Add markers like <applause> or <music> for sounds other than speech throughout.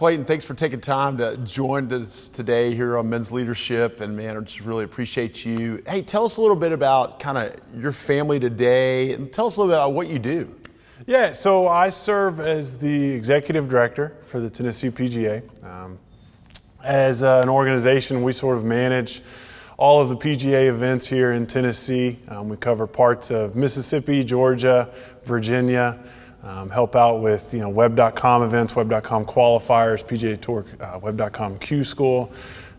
Clayton, thanks for taking time to join us today here on Men's Leadership. And man, I just really appreciate you. Hey, tell us a little bit about kind of your family today and tell us a little bit about what you do. Yeah, so I serve as the executive director for the Tennessee PGA. Um, as uh, an organization, we sort of manage all of the PGA events here in Tennessee. Um, we cover parts of Mississippi, Georgia, Virginia um, help out with you know web.com events, web.com qualifiers, PGA Tour, uh, web.com Q School.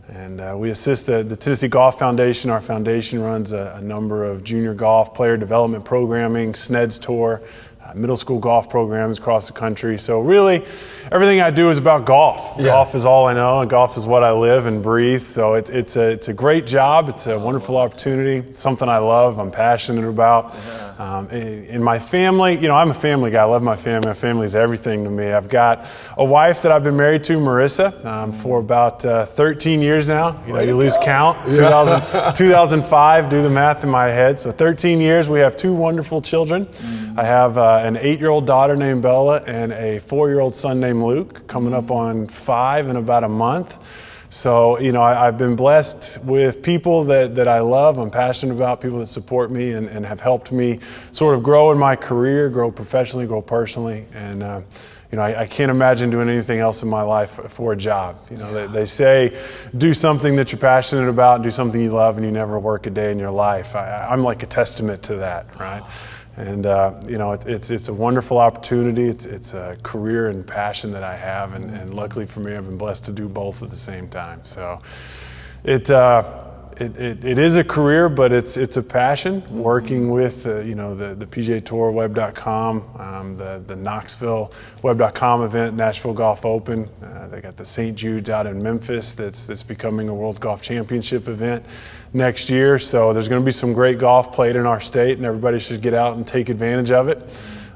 And uh, we assist the, the, Tennessee Golf Foundation. Our foundation runs a, a, number of junior golf player development programming, SNEDS Tour, uh, middle school golf programs across the country. So, really, everything I do is about golf. Yeah. Golf is all I know, and golf is what I live and breathe. So, it, it's, a, it's a great job. It's a wonderful opportunity. It's something I love, I'm passionate about. Yeah. Um, in, in, my family, you know, I'm a family guy. I love my family. My family is everything to me. I've got a wife that I've been married to, Marissa, um, for about uh, 13 years now. You know, you lose count. Yeah. 2000, <laughs> 2005, do the math in my head. So 13 years. We have two wonderful children. Mm. I have uh, an eight-year-old daughter named Bella and a four-year-old son named Luke, coming mm. up on five in about a month. So, you know, I, have been blessed with people that, that I love, I'm passionate about, people that support me and, and have helped me sort of grow in my career, grow professionally, grow personally. And, uh, you know, I, I, can't imagine doing anything else in my life for a job. You know, they, they, say do something that you're passionate about and do something you love and you never work a day in your life. I, I'm like a testament to that, right? And uh, you know, it, it's it's a wonderful opportunity. It's it's a career and passion that I have, and, and luckily for me, I've been blessed to do both at the same time. So, it. Uh, it, it, it is a career, but it's it's a passion. Working with uh, you know the the PGA Tour Web.com, um, the the Knoxville Web.com event, Nashville Golf Open. Uh, they got the St. Jude's out in Memphis. That's that's becoming a World Golf Championship event next year. So there's going to be some great golf played in our state, and everybody should get out and take advantage of it.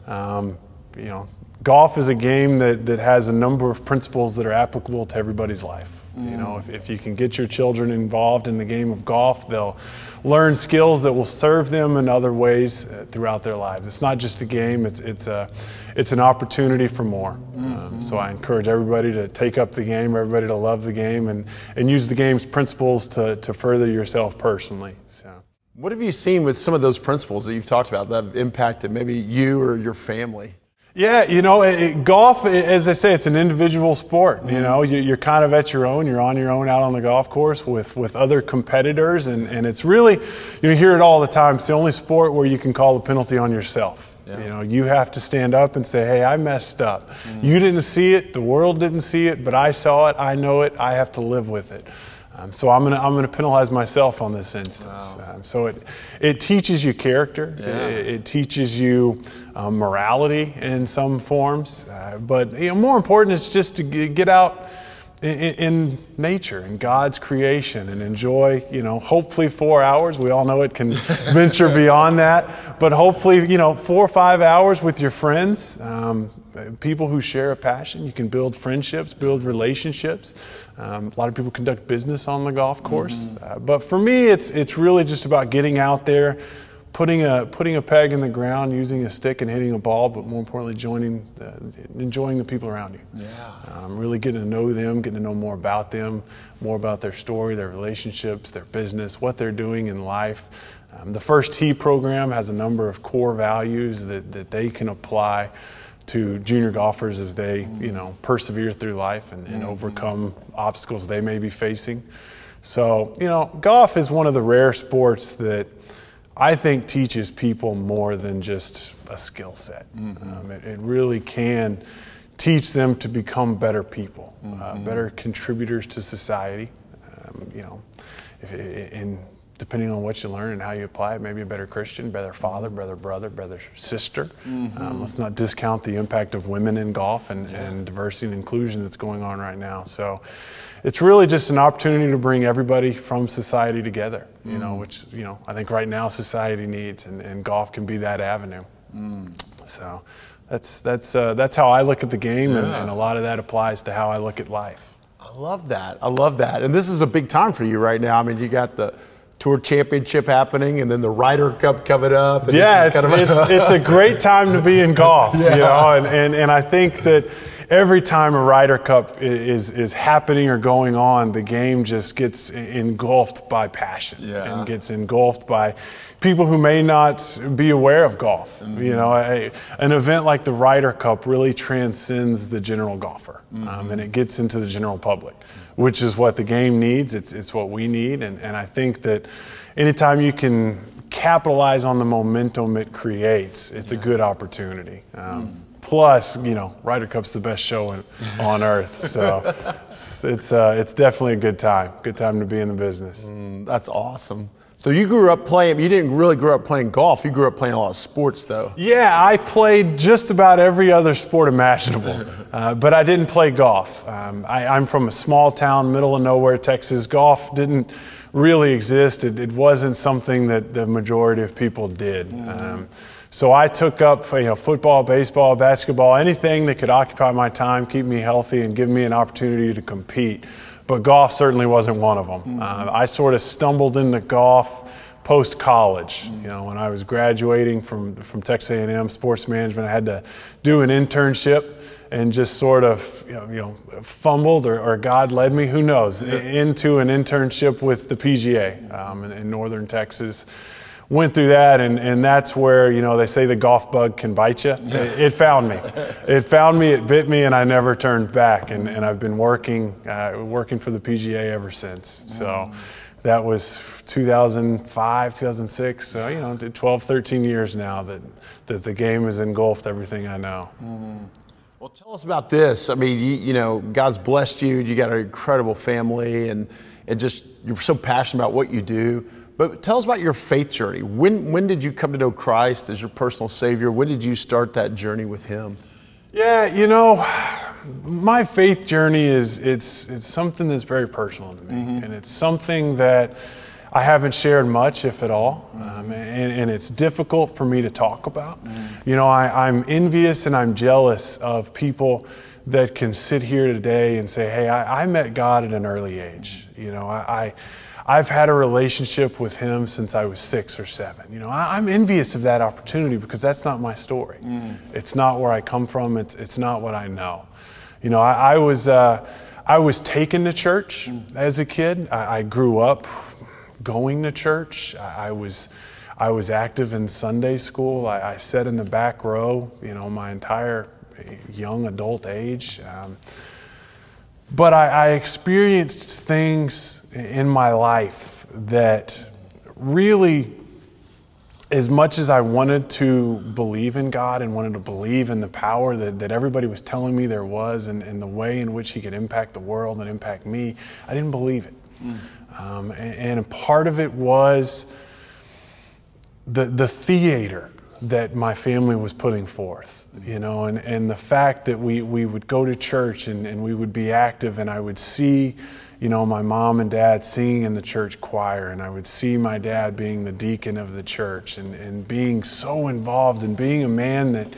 Um, you know, golf is a game that, that has a number of principles that are applicable to everybody's life. Mm. You know, if, if you can get your children involved in the game of golf, they'll learn skills that will serve them in other ways uh, throughout their lives. It's not just a game; it's it's a it's an opportunity for more. Mm-hmm. Um, so I encourage everybody to take up the game, everybody to love the game, and and use the game's principles to to further yourself personally. So. What have you seen with some of those principles that you've talked about that have impacted maybe you or your family? Yeah, you know, it, golf, as I say, it's an individual sport. You know, you, are kind of at your own. You're on your own out on the golf course with, with other competitors, and, and it's really, you hear it all the time. It's the only sport where you can call the penalty on yourself. Yeah. You know, you have to stand up and say, "Hey, I messed up. Mm-hmm. You didn't see it. The world didn't see it, but I saw it. I know it. I have to live with it." Um, so I'm gonna I'm gonna penalize myself on this instance. Wow. Um, so it it teaches you character. Yeah. It, it, teaches you um, morality in some forms. Uh, but you know, more important is just to get out in, in, nature in God's creation and enjoy. You know, hopefully four hours. We all know it can <laughs> venture beyond that, but hopefully you know four or five hours with your friends. Um, people who share a passion. You can build friendships, build relationships. Um, a lot of people conduct business on the golf course. Mm-hmm. Uh, but for me, it's, it's really just about getting out there, putting a, putting a peg in the ground, using a stick and hitting a ball, but more importantly, joining the, enjoying the people around you. Yeah. Um, really getting to know them, getting to know more about them, more about their story, their relationships, their business, what they're doing in life. Um, the First Tee program has a number of core values that, that they can apply to junior golfers as they, you know, persevere through life and, and mm-hmm. overcome obstacles they may be facing. So, you know, golf is one of the rare sports that I think teaches people more than just a skill set. Mm-hmm. Um, it, it, really can teach them to become better people, uh, mm-hmm. uh, better contributors to society. Um, you know, if, in depending on what you learn and how you apply it, maybe a better Christian, better father, better brother, better sister. Mm-hmm. Um, let's not discount the impact of women in golf and, yeah. and, diversity and inclusion that's going on right now. So it's really just an opportunity to bring everybody from society together, you mm. know, which, you know, I think right now society needs, and, and golf can be that avenue. Mm. So that's, that's, uh, that's how I look at the game, yeah. and, and a lot of that applies to how I look at life. I love that. I love that. And this is a big time for you right now. I mean, you got the Tour Championship happening, and then the Ryder Cup coming up. yeah, it's, kind of it's, <laughs> it's, a great time to be in golf, <laughs> yeah. you know, and, and, and I think that every time a Ryder Cup is is happening or going on, the game just gets engulfed by passion Yeah. and gets engulfed by people who may not be aware of golf. You know, a, an event like the Ryder Cup really transcends the general golfer, um, and it gets into the general public, which is what the game needs. It's it's what we need, and and I think that anytime you can capitalize on the momentum it creates, it's a good opportunity. Um, Plus, you know, Ryder Cup's the best show in, <laughs> on earth, so it's uh, it's definitely a good time. Good time to be in the business. That's awesome. So you grew up playing. You didn't really grow up playing golf. You grew up playing a lot of sports, though. Yeah, I played just about every other sport imaginable, <laughs> uh, but I didn't play golf. Um, I, I'm from a small town, middle of nowhere, Texas. Golf didn't really exist. It, it wasn't something that the majority of people did. Um, so I took up you know, football, baseball, basketball, anything that could occupy my time, keep me healthy, and give me an opportunity to compete. But golf certainly wasn't one of them. Uh, I sort of stumbled into golf post college. You know, when I was graduating from from Texas A&M sports management, I had to do an internship and just sort of you know, you know fumbled or, or God led me, who knows, i- into an internship with the PGA um, in, in northern Texas. Went through that, and, and that's where you know they say the golf bug can bite you. It, it found me. It found me. It bit me, and I never turned back. And, and I've been working uh, working for the PGA ever since. So that was 2005, 2006. So, you know, 12, 13 years now that, that the game has engulfed everything I know. Well, tell us about this. I mean, you, you know, God's blessed you. You got an incredible family, and and just you're so passionate about what you do. But tell us about your faith journey. When when did you come to know Christ as your personal Savior? When did you start that journey with Him? Yeah, you know, my faith journey is it's it's something that's very personal to me, mm-hmm. and it's something that I haven't shared much, if at all, um, mm-hmm. and, and it's difficult for me to talk about. Mm-hmm. You know, I, I'm envious and I'm jealous of people that can sit here today and say, "Hey, I, I met God at an early age." You know, I. I I've had a relationship with him since I was six or seven. You know, I, I'm envious of that opportunity because that's not my story. It's not where I come from. It's it's not what I know. You know, I, I was uh, I was taken to church as a kid. I, I grew up going to church. I, I was I was active in Sunday school. I, I sat in the back row. You know, my entire young adult age. Um, but I, I experienced things in my life that really, as much as I wanted to believe in God and wanted to believe in the power that, that everybody was telling me there was and, and the way in which He could impact the world and impact me, I didn't believe it. Um, and, and a part of it was the, the theater that my family was putting forth, you know, and, and the fact that we, we would go to church and, and we would be active and I would see, you know, my mom and dad singing in the church choir and I would see my dad being the deacon of the church and, and being so involved and being a man that,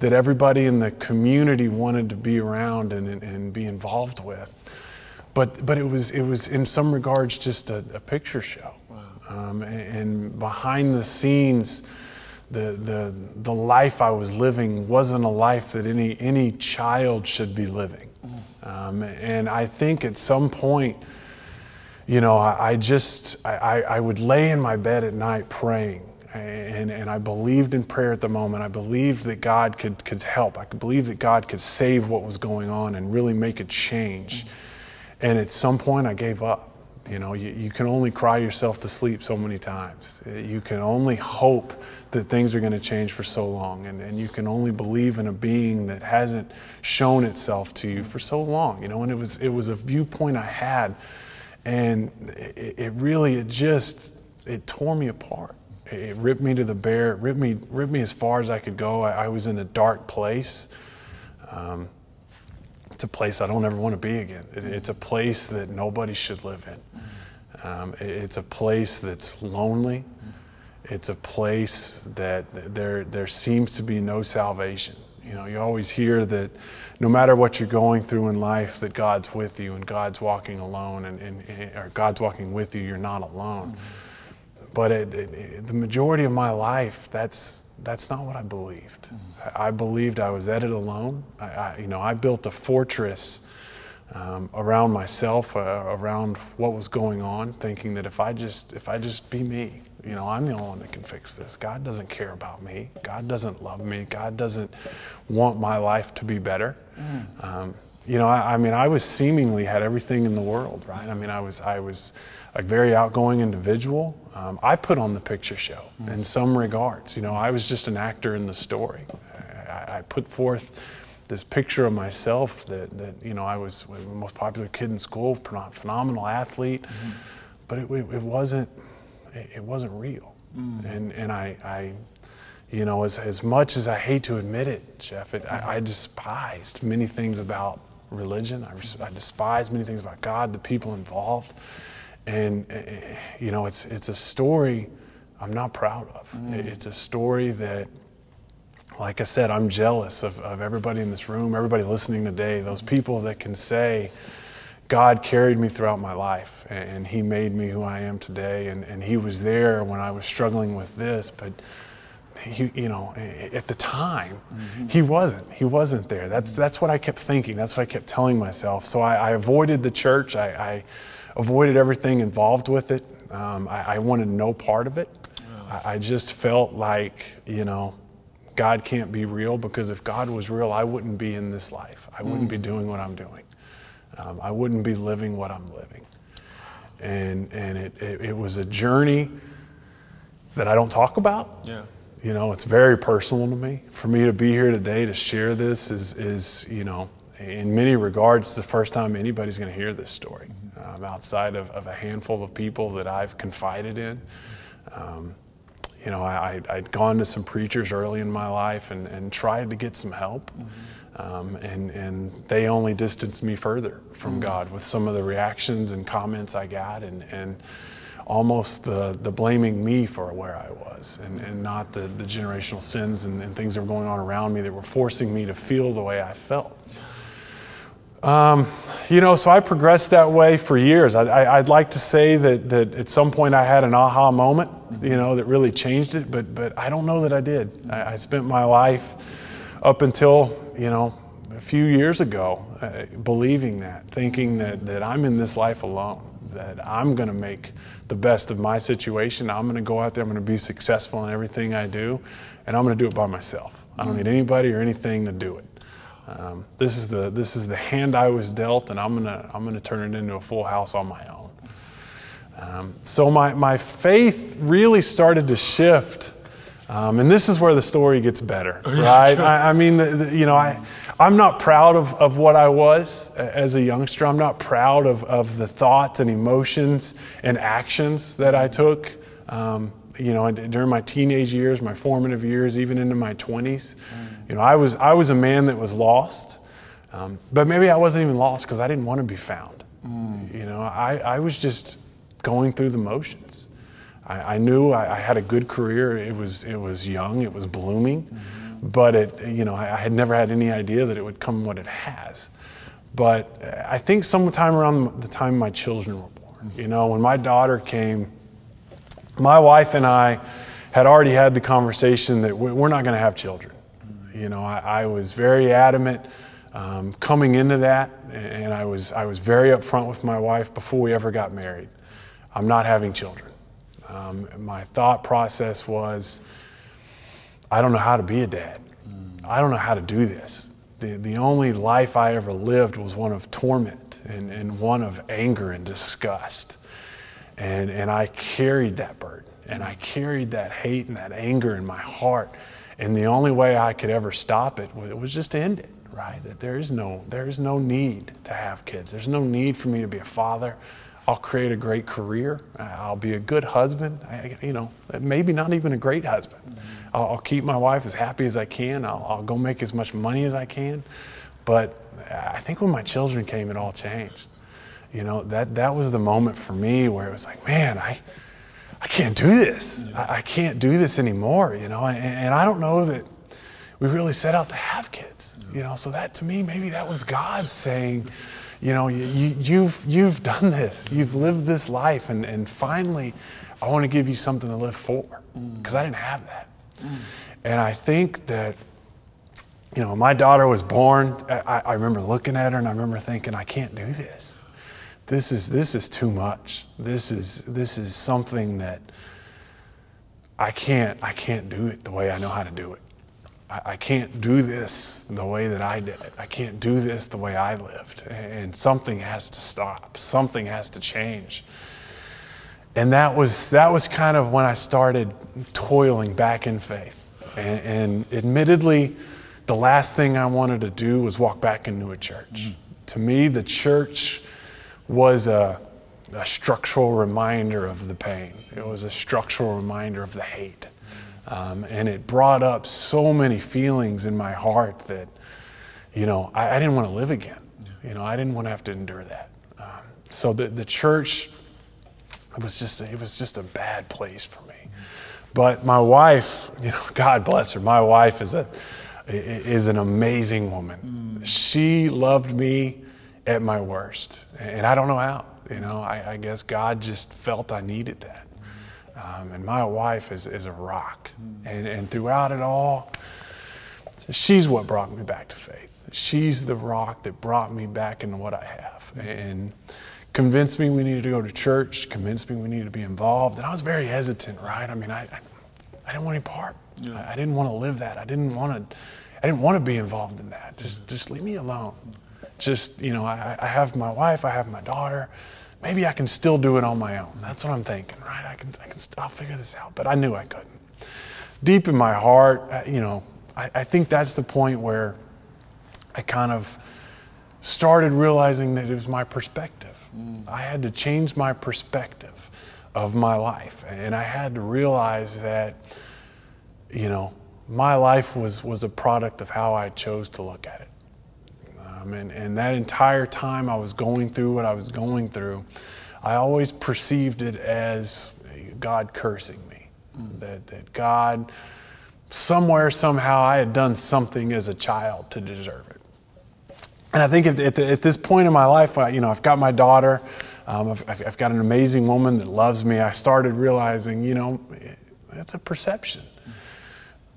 that everybody in the community wanted to be around and, and, and be involved with. But, but it, was, it was in some regards just a, a picture show. Um, and, and behind the scenes, the, the, the life I was living wasn't a life that any, any child should be living. Um, and I think at some point, you know, I, I just, I, I would lay in my bed at night praying. And, and I believed in prayer at the moment. I believed that God could, could help. I could believe that God could save what was going on and really make a change. And at some point, I gave up. You know, you, you can only cry yourself to sleep so many times. You can only hope that things are going to change for so long. And, and you can only believe in a being that hasn't shown itself to you for so long. You know, and it was, it was a viewpoint I had. And it, it really, it just, it tore me apart. It ripped me to the bare, it ripped me, ripped me as far as I could go. I, I was in a dark place. Um, it's a place I don't ever want to be again. It, it's a place that nobody should live in. Um, it's a place that's lonely. It's a place that there, there seems to be no salvation. You know, you always hear that no matter what you're going through in life, that God's with you and God's walking alone, and, and, or God's walking with you, you're not alone. but it, it, it, the majority of my life, that's that's not what I believed. Mm-hmm. I, I, believed I was at it alone. I, I, you know, I built a fortress um, around myself, uh, around what was going on, thinking that if I just if I just be me, you know, I'm the only one that can fix this. God doesn't care about me. God doesn't love me. God doesn't want my life to be better. Mm. Um, you know, I, I, mean, I was seemingly had everything in the world, right? I mean, I was I was a very outgoing individual. Um, I put on the picture show mm. in some regards. You know, I was just an actor in the story. I, I put forth this picture of myself that, that you know I was the most popular kid in school, phenomenal athlete, mm-hmm. but it, it, wasn't it wasn't real, mm. and and I, I you know as as much as I hate to admit it, Jeff, it, I, I, despised many things about religion. I, I despised many things about God, the people involved, and eh, eh, you know it's it's a story I'm not proud of. Mm. It's a story that like I said, I'm jealous of, of everybody in this room, everybody listening today, those people that can say, God carried me throughout my life and He made me who I am today. And, and He was there when I was struggling with this, but he, you know, at the time, mm-hmm. he wasn't. He wasn't there. That's that's what I kept thinking. That's what I kept telling myself. So I, I avoided the church. I, I, avoided everything involved with it. Um, I, I, wanted no part of it. I, I just felt like, you know, God can't be real because if God was real, I wouldn't be in this life. I wouldn't mm. be doing what I'm doing. Um, I wouldn't be living what I'm living. And, and it, it, it, was a journey that I don't talk about. Yeah. You know, it's very personal to me. For me to be here today to share this is, is you know, in many regards, the first time anybody's going to hear this story mm-hmm. um, outside of, of, a handful of people that I've confided in. Um, you know, I, had gone to some preachers early in my life and, and tried to get some help. Mm-hmm. Um, and, and they only distanced me further from mm-hmm. God with some of the reactions and comments I got and, and almost the, the blaming me for where I was and, and not the, the generational sins and, and things that were going on around me that were forcing me to feel the way I felt. Um, you know, so I progressed that way for years. I, would like to say that, that at some point I had an aha moment, you know, that really changed it, but, but I don't know that I did. I, I spent my life up until, you know, a few years ago uh, believing that, thinking that, that I'm in this life alone, that I'm going to make the best of my situation. I'm going to go out there, I'm going to be successful in everything I do, and I'm going to do it by myself. I don't need anybody or anything to do it. Um, this is the this is the hand I was dealt, and I'm gonna I'm gonna turn it into a full house on my own. Um, so my my faith really started to shift, um, and this is where the story gets better, <laughs> right? I, I, mean, the, the, you know, I. I'm not proud of, of what I was as a youngster. I'm not proud of, of the thoughts and emotions and actions that I took. Um, you know, during my teenage years, my formative years, even into my 20s. You know, I was, I was a man that was lost, um, but maybe I wasn't even lost because I didn't want to be found. Mm. You know, I, I was just going through the motions. I, I knew I, I, had a good career. It was, it was young, it was blooming, mm-hmm. but it, you know, I, I had never had any idea that it would come what it has. But I think sometime around the time my children were born, you know, when my daughter came, my wife and I had already had the conversation that we're not going to have children. You know, I, I was very adamant um, coming into that, and I was, I was very upfront with my wife before we ever got married. I'm not having children. Um, my thought process was, I don't know how to be a dad. I don't know how to do this. The, the only life I ever lived was one of torment and, and one of anger and disgust. And, and I carried that burden, and I carried that hate and that anger in my heart and the only way I could ever stop it was just to end it, right? That there is no, there is no need to have kids. There's no need for me to be a father. I'll create a great career. I'll be a good husband. I, you know, maybe not even a great husband. Mm-hmm. I'll, I'll, keep my wife as happy as I can. I'll, I'll go make as much money as I can. But I think when my children came, it all changed. You know, that, that was the moment for me where it was like, man, I, I can't do this. I, I can't do this anymore, you know. And, and, I don't know that we really set out to have kids, you know. So that to me, maybe that was God saying, you know, you, you've you've done this, you've lived this life, and and finally, I want to give you something to live for mm. because I didn't have that. And I think that, you know, my daughter was born. I, I remember looking at her and I remember thinking, I can't do this. This is this is too much. This is this is something that I can't I can't do it the way I know how to do it. I, I can't do this the way that I did it. I can't do this the way I lived. And something has to stop. Something has to change and that was that was kind of when I started toiling back in faith. And, and admittedly, the last thing I wanted to do was walk back into a church. Mm-hmm. To me, the church was a, a, structural reminder of the pain. It was a structural reminder of the hate. Um, and it brought up so many feelings in my heart that, you know, I, I didn't want to live again. You know, I didn't want to have to endure that. Um, so the, the church it was just it was just a bad place for me. But my wife, <laughs> you know, God bless her. My wife is a is an amazing woman. She loved me at my worst, and I don't know how. You know, I, I guess God just felt I needed that. Um, and my wife is, is a rock. And, and throughout it all, she's what brought me back to faith. She's the rock that brought me back into what I have. And convinced me we needed to go to church, convinced me we needed to be involved. And I was very hesitant, right? I mean, I, I didn't want any part. Yeah. I didn't want to live that. I didn't want to, I didn't want to be involved in that. Just, just leave me alone. Just, you know, I, I have my wife, I have my daughter. Maybe I can still do it on my own. That's what I'm thinking, right? I can, I can, I'll figure this out. But I knew I couldn't. Deep in my heart, uh, you know, I, I think that's the point where I kind of started realizing that it was my perspective Mm. I had to change my perspective of my life. And I had to realize that, you know, my life was, was a product of how I chose to look at it. Um, and, and that entire time I was going through what I was going through, I always perceived it as God cursing me. Mm. That, that God, somewhere, somehow, I had done something as a child to deserve it. And I think at, at, at, this point in my life, I, you know, I've got my daughter, um, I've, I've, got an amazing woman that loves me. I started realizing, you know, it's a perception.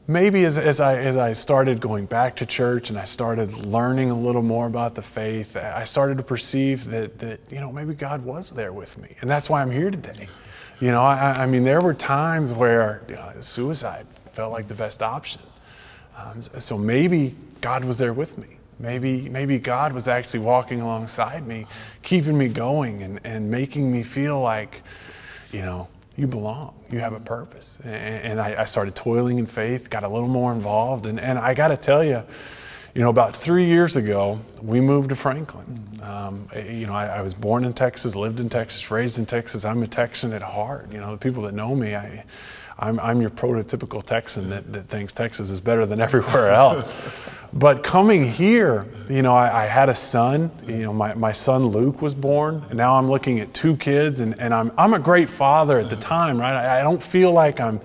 Maybe as, as, I, as I started going back to church and I started learning a little more about the faith, I started to perceive that, that you know, maybe God was there with me. And that's why I'm here today. You know, I, I mean, there were times where you know, suicide felt like the best option. Um, so maybe God was there with me. Maybe, maybe God was actually walking alongside me, keeping me going and, and making me feel like, you know, you belong, you have a purpose. And, and I, I, started toiling in faith, got a little more involved. And, and I got to tell you, you know, about three years ago, we moved to Franklin. Um, you know, I, I, was born in Texas, lived in Texas, raised in Texas. I'm a Texan at heart. You know, the people that know me, I, I'm, I'm your prototypical Texan that, that thinks Texas is better than <laughs> everywhere else. But coming here, you know, I, I, had a son. You know, my, my son Luke was born, and now I'm looking at two kids, and, and I'm, I'm a great father at the time, right? I, I don't feel like I'm,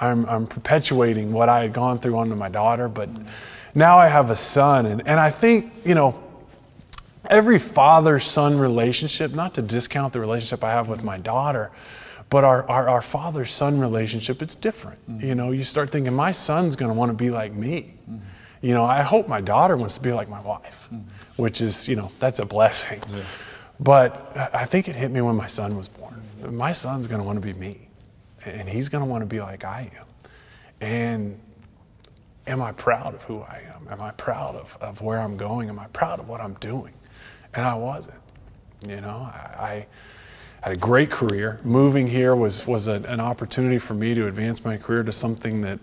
I'm, I'm perpetuating what I had gone through onto my daughter, but now I have a son, and, and I think, you know, every father son relationship, not to discount the relationship I have with my daughter, but our, our, our father son relationship, it's different. Mm-hmm. You know, you start thinking, my son's going to want to be like me. Mm-hmm. You know, I hope my daughter wants to be like my wife, mm-hmm. which is, you know, that's a blessing. Yeah. But I think it hit me when my son was born. My son's going to want to be me, and he's going to want to be like I am. And am I proud of who I am? Am I proud of, of where I'm going? Am I proud of what I'm doing? And I wasn't. You know, I, I had a great career. Moving here was, was a, an opportunity for me to advance my career to something that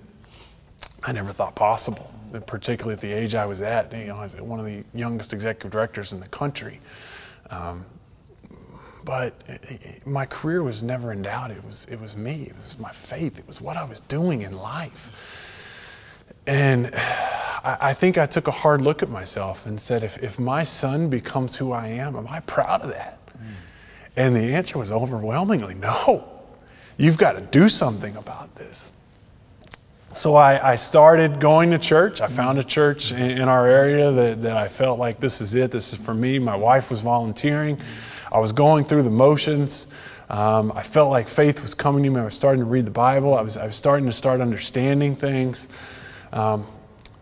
I never thought possible particularly at the age I was at, you know, one of the youngest executive directors in the country. Um, but it, my career was never in doubt. It was, it was me. It was my faith. It was what I was doing in life. And I, I think I took a hard look at myself and said, if, if my son becomes who I am, am I proud of that? Mm. And the answer was overwhelmingly no. You've got to do something about this. So I, I, started going to church. I found a church in, in, our area that, that I felt like this is it. This is for me. My wife was volunteering. I was going through the motions. Um, I felt like faith was coming to me. I was starting to read the Bible. I was, I was starting to start understanding things. Um,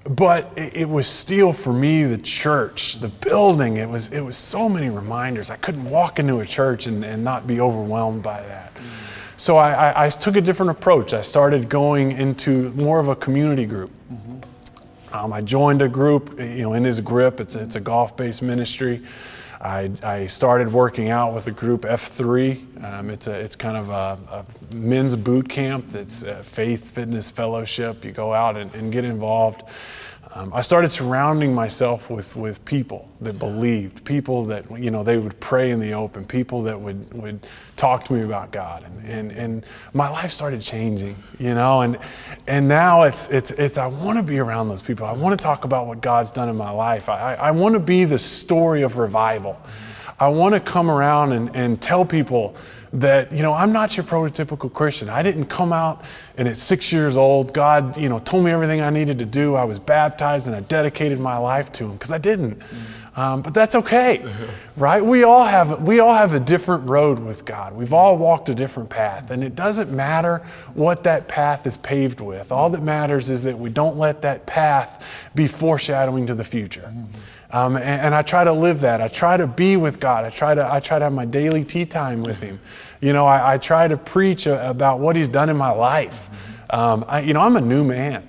but it, it, was still for me the church, the building. It was, it was so many reminders. I couldn't walk into a church and, and not be overwhelmed by that. Mm. So I, I, took a different approach. I started going into more of a community group. Mm-hmm. Um, I joined a group, you know, in his grip. It's, it's a golf-based ministry. I, I, started working out with the group F3. Um, it's, a, it's kind of a, a men's boot camp that's faith fitness fellowship. You go out and, and get involved. Um, I started surrounding myself with, with people that believed, people that, you know, they would pray in the open, people that would, would talk to me about God. And, and, and my life started changing, you know, and, and now it's, it's, it's I want to be around those people. I want to talk about what God's done in my life. I, I want to be the story of revival. I want to come around and, and tell people that, you know, I'm not your prototypical Christian. I didn't come out and at six years old, God, you know, told me everything I needed to do. I was baptized and I dedicated my life to Him because I didn't. Mm-hmm. Um, but that's okay, <laughs> right? We all have we all have a different road with God. We've all walked a different path, and it doesn't matter what that path is paved with. All that matters is that we don't let that path be foreshadowing to the future. Mm-hmm. Um, and, and, I try to live that. I try to be with God. I try to, I try to have my daily tea time with Him. You know, I, I try to preach about what He's done in my life. Um, I, you know, I'm a new man.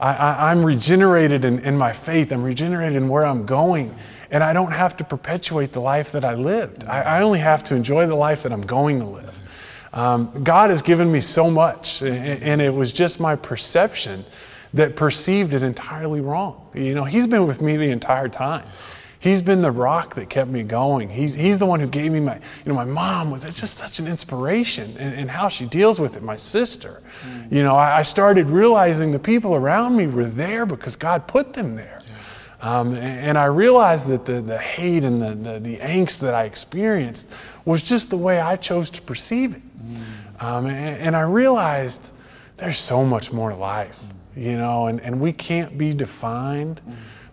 I, am regenerated in, in my faith. I'm regenerated in where I'm going. And I don't have to perpetuate the life that I lived. I, I only have to enjoy the life that I'm going to live. Um, God has given me so much, and, and it was just my perception that perceived it entirely wrong. You know, he's been with me the entire time. He's been the rock that kept me going. He's, he's the one who gave me my, you know, my mom was just such an inspiration in, in how she deals with it, my sister. Mm. You know, I, I, started realizing the people around me were there because God put them there. Um, and, and, I realized that the, the hate and the, the, the, angst that I experienced was just the way I chose to perceive it. Mm. Um, and, and, I realized there's so much more to life. Mm you know, and, and we can't be defined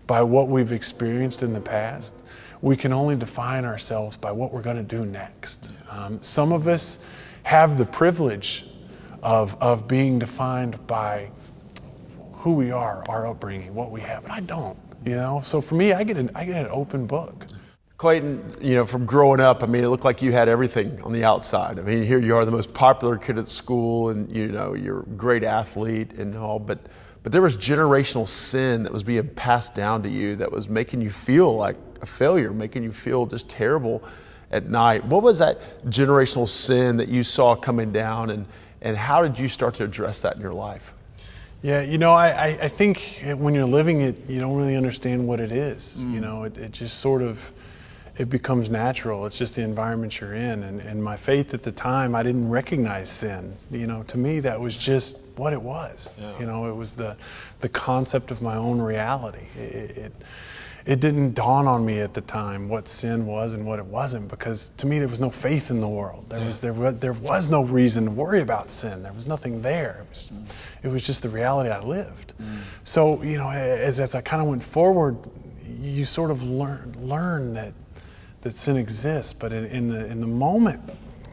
by what we've experienced in the past. We can only define ourselves by what we're going to do next. Um, some of us have the privilege of, of being defined by who we are, our upbringing, what we have, but I don't, you know? So for me, I get an, I get an open book. Clayton, you know, from growing up, I mean, it looked like you had everything on the outside. I mean, here you are, the most popular kid at school, and you know, you're a great athlete and all, but but there was generational sin that was being passed down to you that was making you feel like a failure, making you feel just terrible at night. What was that generational sin that you saw coming down, and and how did you start to address that in your life? Yeah, you know, I, I think when you're living it, you don't really understand what it is. Mm. You know, it, it just sort of it becomes natural. It's just the environment you're in. And, and my faith at the time, I didn't recognize sin. You know, to me, that was just what it was. Yeah. You know, it was the, the concept of my own reality. It, it, it, didn't dawn on me at the time what sin was and what it wasn't because to me, there was no faith in the world. There, yeah. was, there, was, there was no reason to worry about sin. There was nothing there. It was, mm. it was just the reality I lived. Mm. So, you know, as, as I kind of went forward, you sort of learn, learn that that sin exists, but in, in the in the moment,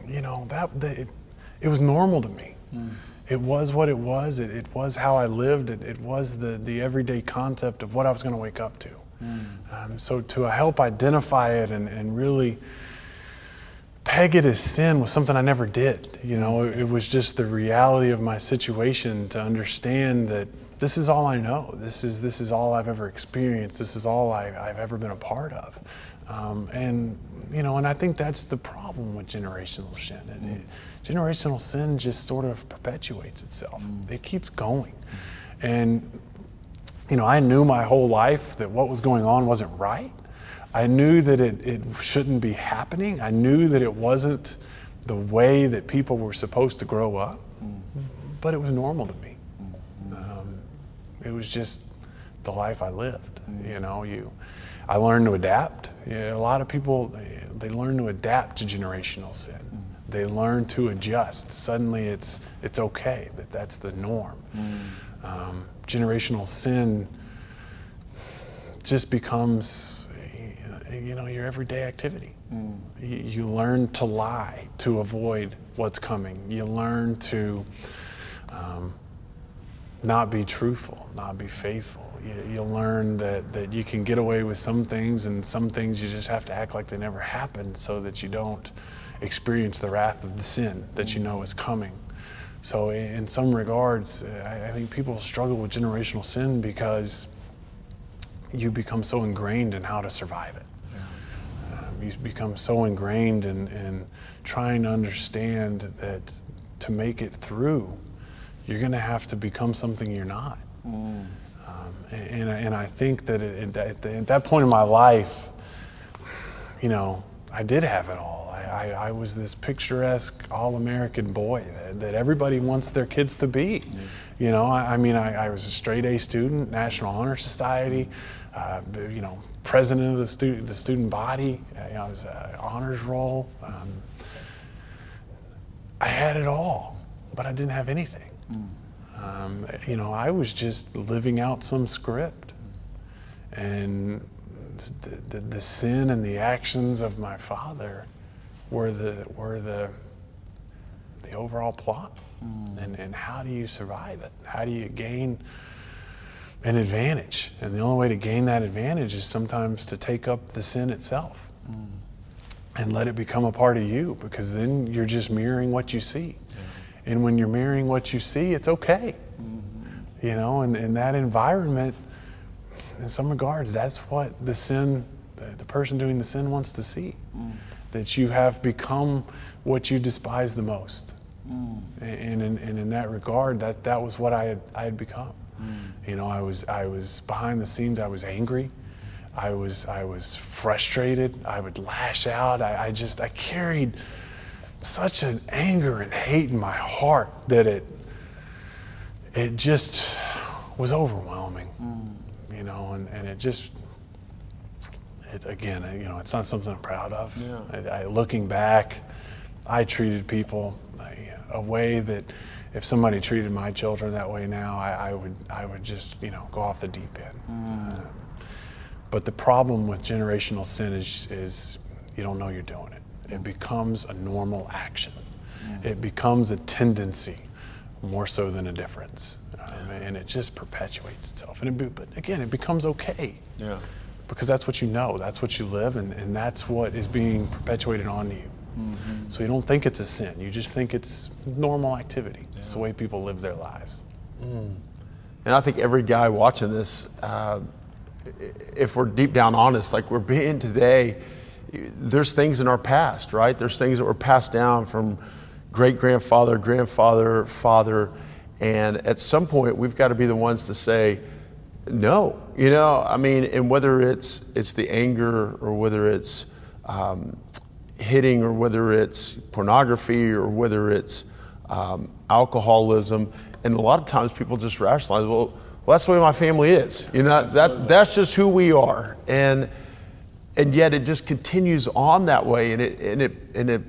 you know that, that it, it, was normal to me. Mm. It was what it was. It, it was how I lived. It, it, was the the everyday concept of what I was going to wake up to. Mm. Um, so to help identify it and, and really peg it as sin was something I never did. You know, it, it was just the reality of my situation to understand that this is all I know. This is this is all I've ever experienced. This is all I, have ever been a part of. Um, and you know, and I think that's the problem with generational sin. It, it, generational sin just sort of perpetuates itself. Mm. It keeps going, and you know, I knew my whole life that what was going on wasn't right. I knew that it, it shouldn't be happening. I knew that it wasn't the way that people were supposed to grow up, mm. but it was normal to me. Mm. Um, it was just the life I lived. Mm. You know, you I learned to adapt. You know, a lot of people, they learn to adapt to generational sin. Mm. They learn to adjust. Suddenly it's, it's okay that that's the norm. Mm. Um, generational sin just becomes you know, your everyday activity. You, you learn to lie to avoid what's coming. You learn to um, not be truthful, not be faithful. You, you learn that, that you can get away with some things, and some things you just have to act like they never happened so that you don't experience the wrath of the sin that you know is coming. So, in, some regards, I, I think people struggle with generational sin because you become so ingrained in how to survive it. Um, you become so ingrained in, in trying to understand that to make it through, you're going to have to become something you're not. Um, and, and I think that at, at, at that point in my life, you know, I did have it all. I, I, was this picturesque, all-American boy that, that everybody wants their kids to be. You know, I, I mean, I, I was a straight A student, National Honor Society, uh, you know, president of the student, the student body. Uh, you know, I was an honors roll. Um, I had it all, but I didn't have anything. Um, you know, I was just living out some script. And the, the, the sin and the actions of my father were the, were the, the overall plot. And, and how do you survive it? How do you gain an advantage? And the only way to gain that advantage is sometimes to take up the sin itself and let it become a part of you because then you're just mirroring what you see. And when you're mirroring what you see, it's okay. Mm-hmm. You know, and in that environment, in some regards, that's what the sin, the, the person doing the sin wants to see. Mm. That you have become what you despise the most. Mm. And, in, and in that regard, that, that was what I had, I had become. Mm. You know, I was, I was behind the scenes, I was angry. I was, I was frustrated. I would lash out. I, I just, I carried such an anger and hate in my heart that it, it just was overwhelming, mm. you know, and, and it just, it, again, you know, it's not something I'm proud of. Yeah. I, I, looking back, I treated people a, a way that if somebody treated my children that way now, I, I would, I would just, you know, go off the deep end. Mm. Um, but the problem with generational sin is, is you don't know you're doing it. It becomes a normal action. It becomes a tendency more so than a difference. Um, and it just perpetuates itself. And it be, but again, it becomes okay Yeah. because that's what you know, that's what you live, and, and that's what is being perpetuated on you. So you don't think it's a sin, you just think it's normal activity. It's the way people live their lives. And I think every guy watching this, uh, if we're deep down honest, like we're being today, there's things in our past, right? There's things that were passed down from great grandfather, grandfather, father. And at some point, we've got to be the ones to say, no. You know, I mean, and whether it's, it's the anger or whether it's um, hitting or whether it's pornography or whether it's um, alcoholism. And a lot of times people just rationalize, well, well, that's the way my family is. You know, that, that's just who we are. And, and yet it just continues on that way. And it, and it, and it,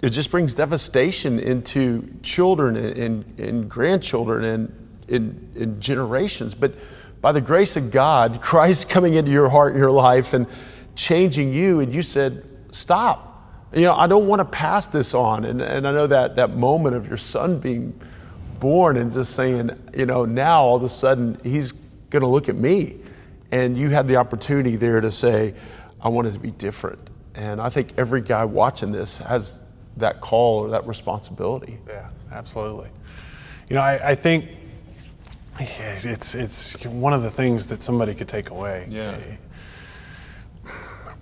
it just brings devastation into children and, and, and grandchildren and in, in generations. But by the grace of God, <laughs> Christ coming into your heart and your life and changing you, and you said, Stop. You know, I don't want to pass this on. And, and I know that, that moment of your son being born and just saying, you know, now all of a sudden he's going to look at me. And you had the opportunity there to say, I wanted to be different. And I think every guy watching this has that call or that responsibility. Yeah, absolutely. You know, I, I think it's it's one of the things that somebody could take away. Yeah.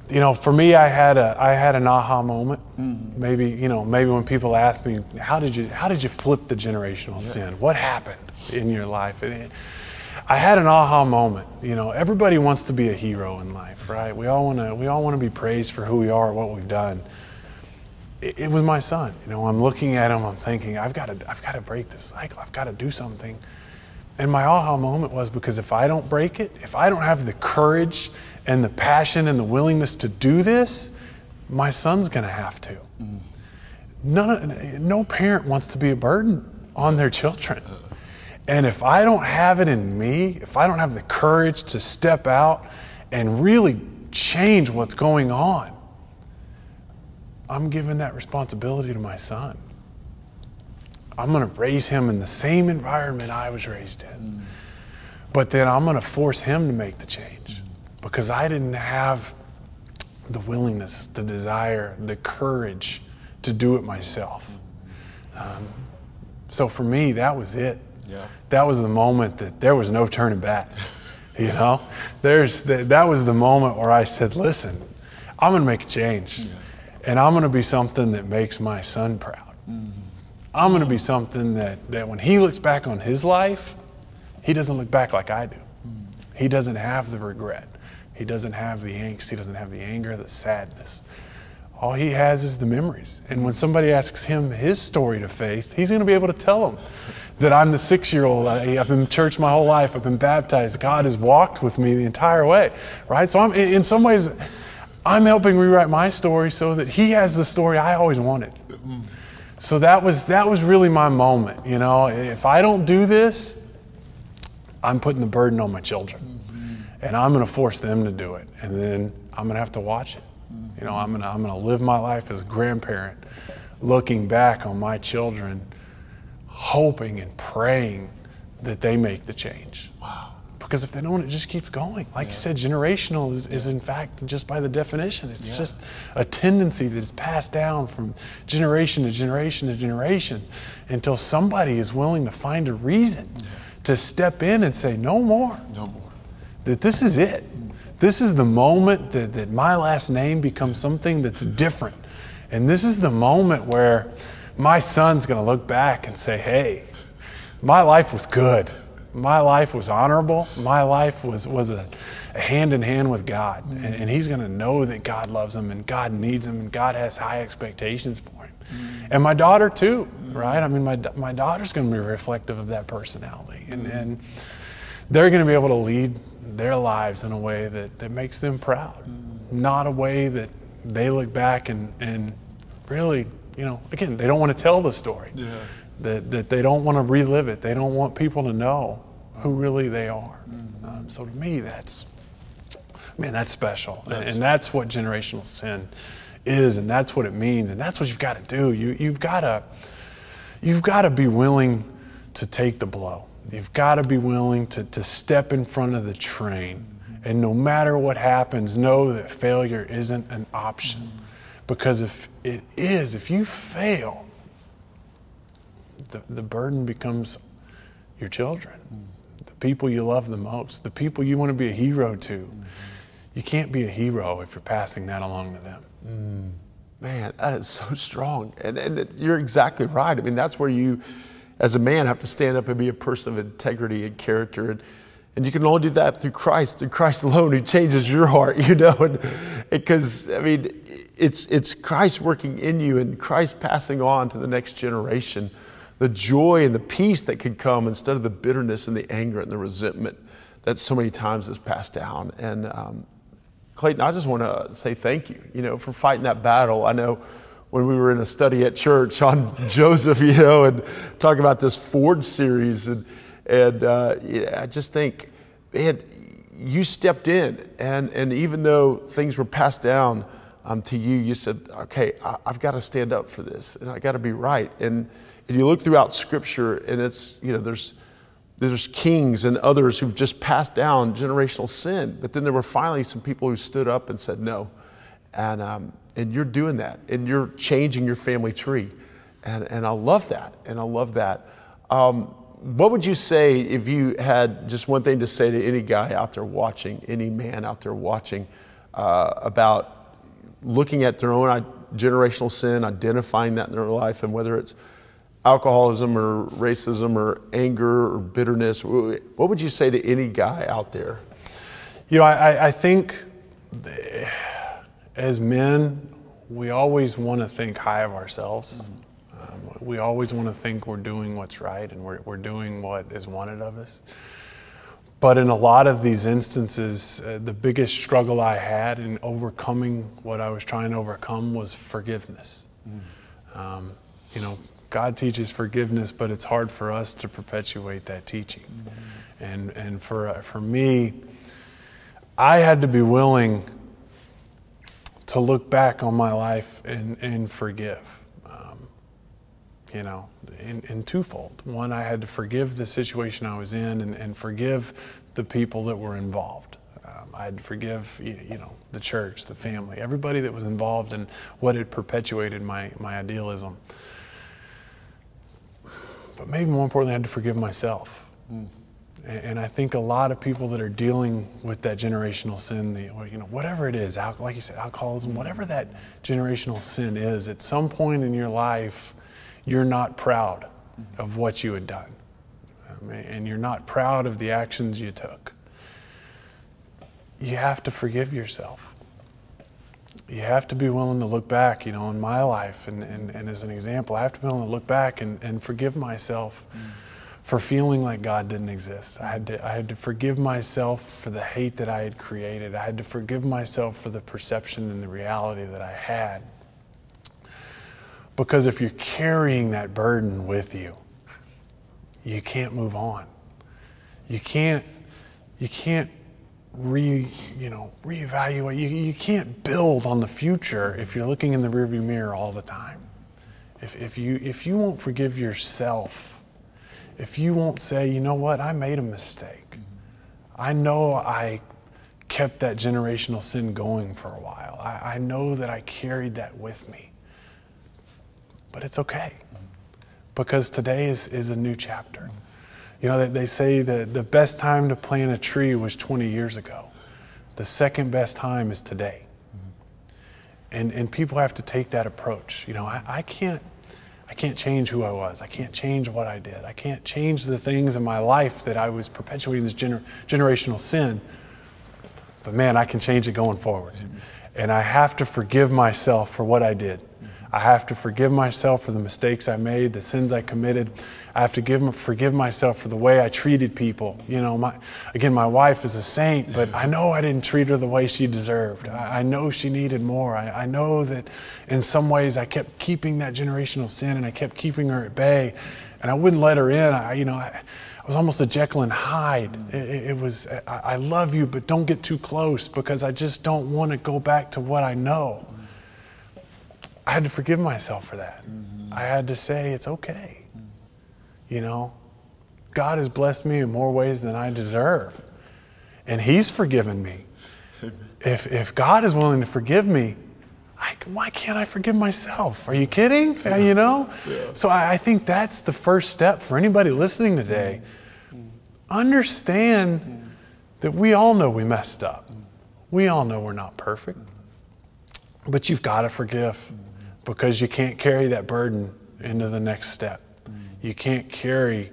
You know, for me, I had a I had an aha moment. Hmm. Maybe you know, maybe when people ask me, how did you how did you flip the generational sin? What happened in your life? And it- I had an aha moment. You know, everybody wants to be a hero in life, right? We all want to we all want to be praised for who we are, what we've done it, it was my son. You know, I'm looking at him. I'm thinking, I've got to, I've got to break this cycle. I've got to do something. And my aha moment was because if I don't break it, if I don't have the courage and the passion and the willingness to do this, my son's going to have to. Mm. None, of- no parent wants to be a burden on their children. Uh-huh. And if I don't have it in me, if I don't have the courage to step out and really change what's going on, I'm giving that responsibility to my son. I'm going to raise him in the same environment I was raised in. But then I'm going to force him to make the change because I didn't have the willingness, the desire, the courage to do it myself. Um, so for me, that was it. Yeah. That was the moment that there was no turning back. You know, there's the, that was the moment where I said, "Listen, I'm going to make a change, yeah. and I'm going to be something that makes my son proud. Mm-hmm. I'm going to be something that that when he looks back on his life, he doesn't look back like I do. Mm-hmm. He doesn't have the regret. He doesn't have the angst. He doesn't have the anger, the sadness. All he has is the memories. And when somebody asks him his story to faith, he's going to be able to tell them that I'm the six year old. I've been in church my whole life. I've been baptized. God has walked with me the entire way, right? So I'm, in some ways, I'm helping rewrite my story so that he has the story I always wanted. So that was, that was really my moment. You know, if I don't do this, I'm putting the burden on my children. And I'm going to force them to do it. And then I'm going to have to watch it. You know, I'm going to, I'm going to live my life as a grandparent, looking back on my children hoping and praying that they make the change. Wow. Because if they don't, it just keeps going. Like yeah. you said, generational is, is in fact just by the definition. It's yeah. just a tendency that is passed down from generation to generation to generation until somebody is willing to find a reason yeah. to step in and say, no more. No more. That this is it. This is the moment that, that my last name becomes something that's mm. different. And this is the moment where my son's going to look back and say, hey, my life was good. My life was honorable. My life was, was a, a hand in hand with God. Mm-hmm. And, and, he's going to know that God loves him and God needs him and God has high expectations for him. Mm-hmm. And my daughter, too, right? I mean, my, my daughter's going to be reflective of that personality. And, mm-hmm. and they're going to be able to lead their lives in a way that, that makes them proud, not a way that they look back and, and really you know, again, they don't want to tell the story. Yeah. That, that they don't want to relive it. They don't want people to know who really they are. Mm-hmm. Um, so to me, that's, man, that's special. That's, and, and that's what generational sin is, and that's what it means, and that's what you've got to do. You, you've got to, you've got to be willing to take the blow. You've got to be willing to, to step in front of the train. Mm-hmm. And no matter what happens, know that failure isn't an option. Because if it is, if you fail, the, the burden becomes your children, mm. the people you love the most, the people you want to be a hero to. Mm-hmm. You can't be a hero if you're passing that along to them. Mm. Man, that is so strong. And, and you're exactly right. I mean, that's where you, as a man, have to stand up and be a person of integrity and character. And, and you can only do that through Christ, through Christ alone, who changes your heart, <laughs> you know. And because, I mean, it's, it's Christ working in you and Christ passing on to the next generation the joy and the peace that could come instead of the bitterness and the anger and the resentment that so many times is passed down. And um, Clayton, I just want to say thank you, you know, for fighting that battle. I know when we were in a study at church on <laughs> Joseph, you know, and talking about this Ford series, and and uh, yeah, I just think, man, you stepped in, and and even though things were passed down um, to you, you said, okay, I, have got to stand up for this and I got to be right. And, and you look throughout scripture and it's, you know, there's, there's kings and others who've just passed down generational sin. But then there were finally some people who stood up and said no. And, um, and you're doing that and you're changing your family tree. And, and I love that. And I love that. Um, what would you say if you had just one thing to say to any guy out there watching, any man out there watching uh, about looking at their own generational sin, identifying that in their life, and whether it's alcoholism or racism or anger or bitterness, what would you say to any guy out there? You know, I, I think as men, we always want to think high of ourselves. Mm-hmm. Um, we always want to think we're doing what's right and we're, we're doing what is wanted of us. But in a lot of these instances, uh, the biggest struggle I had in overcoming what I was trying to overcome was forgiveness. Mm. Um, you know, God teaches forgiveness, but it's hard for us to perpetuate that teaching. Mm-hmm. And, and for, uh, for me, I had to be willing to look back on my life and, and forgive. You know, in, in, twofold. One, I had to forgive the situation I was in and, and forgive the people that were involved. Um, I had to forgive, you, you know, the church, the family, everybody that was involved in what had perpetuated my, my idealism. But maybe more importantly, I had to forgive myself. Mm. And I think a lot of people that are dealing with that generational sin, the, you know, whatever it is, like you said, alcoholism, whatever that generational sin is, at some point in your life, you're not proud of what you had done. and you're not proud of the actions you took. You have to forgive yourself. You have to be willing to look back, you know, in my life, and, and, and as an example, I have to be willing to look back and, and forgive myself. Mm for feeling like God didn't exist. I had, to, I had to forgive myself for the hate that I had created. I had to forgive myself for the perception and the reality that I had. Because if you're carrying that burden with you, you can't move on. You can't, you can't re, you know, reevaluate. You, you can't build on the future if you're looking in the rearview mirror all the time. If, if, you, if you won't forgive yourself, if you won't say, you know what, I made a mistake. I know I kept that generational sin going for a while. I, I know that I carried that with me. But it's okay because today is, is a new chapter. You know, they, they say that the best time to plant a tree was 20 years ago. The second best time is today. And, and people have to take that approach. You know, I, I can't I can't change who I was. I can't change what I did. I can't change the things in my life that I was perpetuating this gener- generational sin. But man, I can change it going forward. And I have to forgive myself for what I did. I have to forgive myself for the mistakes I made, the sins I committed. I have to give, forgive myself for the way I treated people. You know, my, again, my wife is a saint, but I know I didn't treat her the way she deserved. I, I know she needed more. I, I, know that in some ways I kept keeping that generational sin and I kept keeping her at bay, and I wouldn't let her in. I, you know, I, I was almost a Jekyll and Hyde. It, it was, I, I love you, but don't get too close because I just don't want to go back to what I know. I had to forgive myself for that. Mm-hmm. I had to say, it's okay. Mm-hmm. You know, God has blessed me in more ways than I deserve. And He's forgiven me. <laughs> if, if God is willing to forgive me, I, why can't I forgive myself? Are you kidding? Yeah. You know? Yeah. So I, I, think that's the first step for anybody listening today. Mm-hmm. Understand mm-hmm. that we all know we messed up. We all know we're not perfect. But you've got to forgive because you can't carry that burden into the next step. Mm. You can't carry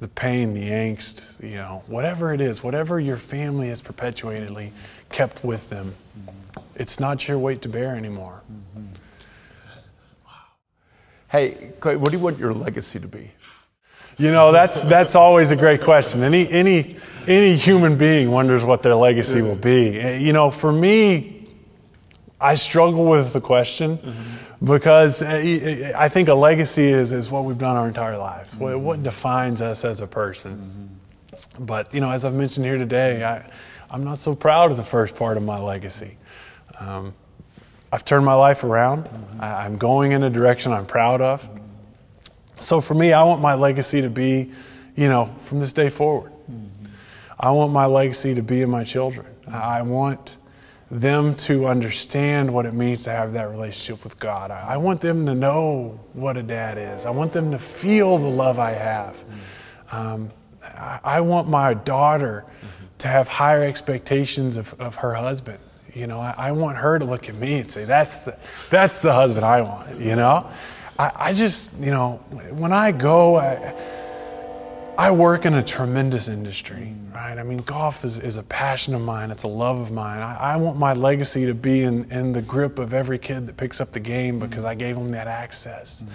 the pain, the angst, you know, whatever it is, whatever your family has perpetuatedly kept with them, mm-hmm. it's not your weight to bear anymore. Mm-hmm. Hey, what do you want your legacy to be? You know, that's that's always a great question. Any any any human being wonders what their legacy will be. Eh, you know, for me, I struggle with the question. Mm-hmm because uh, I think a legacy is, is what we've done our entire lives, mm-hmm. what, what, defines us as a person. Mm-hmm. But, you know, as I've mentioned here today, I, I'm not so proud of the first part of my legacy. Um, I've turned my life around. Mm-hmm. I, am going in a direction I'm proud of. So for me, I want my legacy to be, you know, from this day forward. Mm-hmm. I want my legacy to be in my children. I want them to understand what it means to have that relationship with God. I, want them to know what a dad is. I want them to feel the love I have. Um, I, want my daughter to have higher expectations of, of her husband. You know, I, I, want her to look at me and say, that's the, that's the husband I want, you know? I, I just, you know, when I go, I, I work in a tremendous industry, right? I mean, golf is, is a passion of mine, it's a love of mine. I, I want my legacy to be in, in the grip of every kid that picks up the game because I gave them that access. Mm-hmm.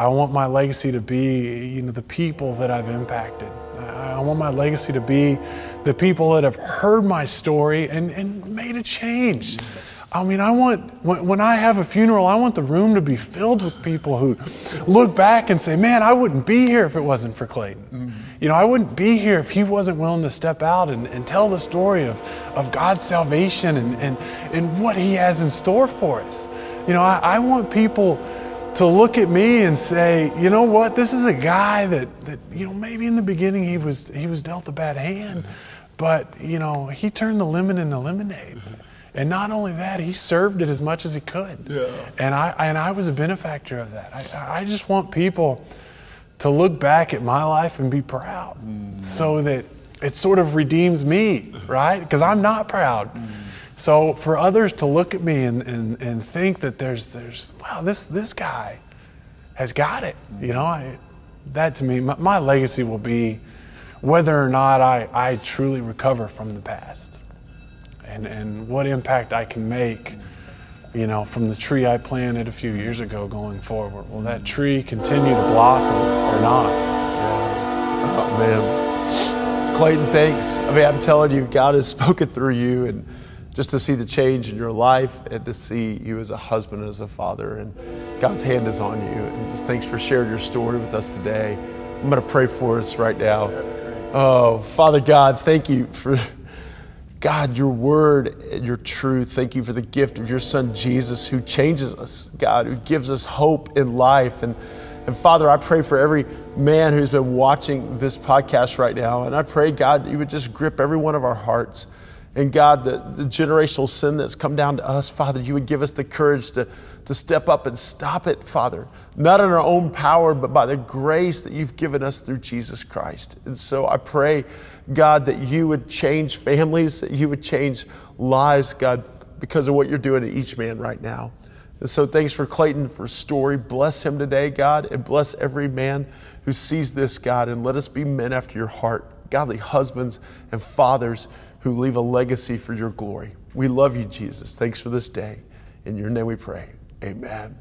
I want my legacy to be, you know, the people that I've impacted. I, want my legacy to be the people that have heard my story and, and made a change. I mean, I want, when, when I have a funeral, I want the room to be filled with people who look back and say, man, I wouldn't be here if it wasn't for Clayton. Mm-hmm. You know, I wouldn't be here if he wasn't willing to step out and, and tell the story of, of God's salvation and, and, and what he has in store for us. You know, I, I want people to look at me and say, you know what, this is a guy that, that you know, maybe in the beginning he was, he was dealt a bad hand, but, you know, he turned the lemon into lemonade. And not only that, he served it as much as he could. Yeah. And I and I was a benefactor of that. I, I just want people to look back at my life and be proud, mm. so that it sort of redeems me, right? Because I'm not proud. Mm. So for others to look at me and, and, and think that there's there's wow this this guy has got it, you know, I, that to me my, my legacy will be whether or not I, I truly recover from the past and, and what impact I can make, you know, from the tree I planted a few years ago going forward. Will that tree continue to blossom or not? Yeah. Oh, man. Clayton, thanks. I mean, I'm telling you, God has <laughs> spoken through you and just to see the change in your life and to see you as a husband, as a father, and God's hand is on you. And just thanks for sharing your story with us today. I'm going to pray for us right now. Oh, Father God, thank you for God, your word and your truth. Thank you for the gift of your son Jesus who changes us, God, who gives us hope in life. And, and Father, I pray for every man who's been watching this podcast right now. And I pray, God, you would just grip every one of our hearts. And God, the, the generational sin that's come down to us, Father, you would give us the courage to, to step up and stop it, Father. Not in our own power, but by the grace that you've given us through Jesus Christ. And so I pray, God, that you would change families, that you would change lives, God, because of what you're doing to each man right now. And so thanks for Clayton for story. Bless him today, God, and bless every man who sees this, God, and let us be men after your heart, godly husbands and fathers who leave a legacy for your glory. We love you, Jesus. Thanks for this day. In your name we pray. Amen.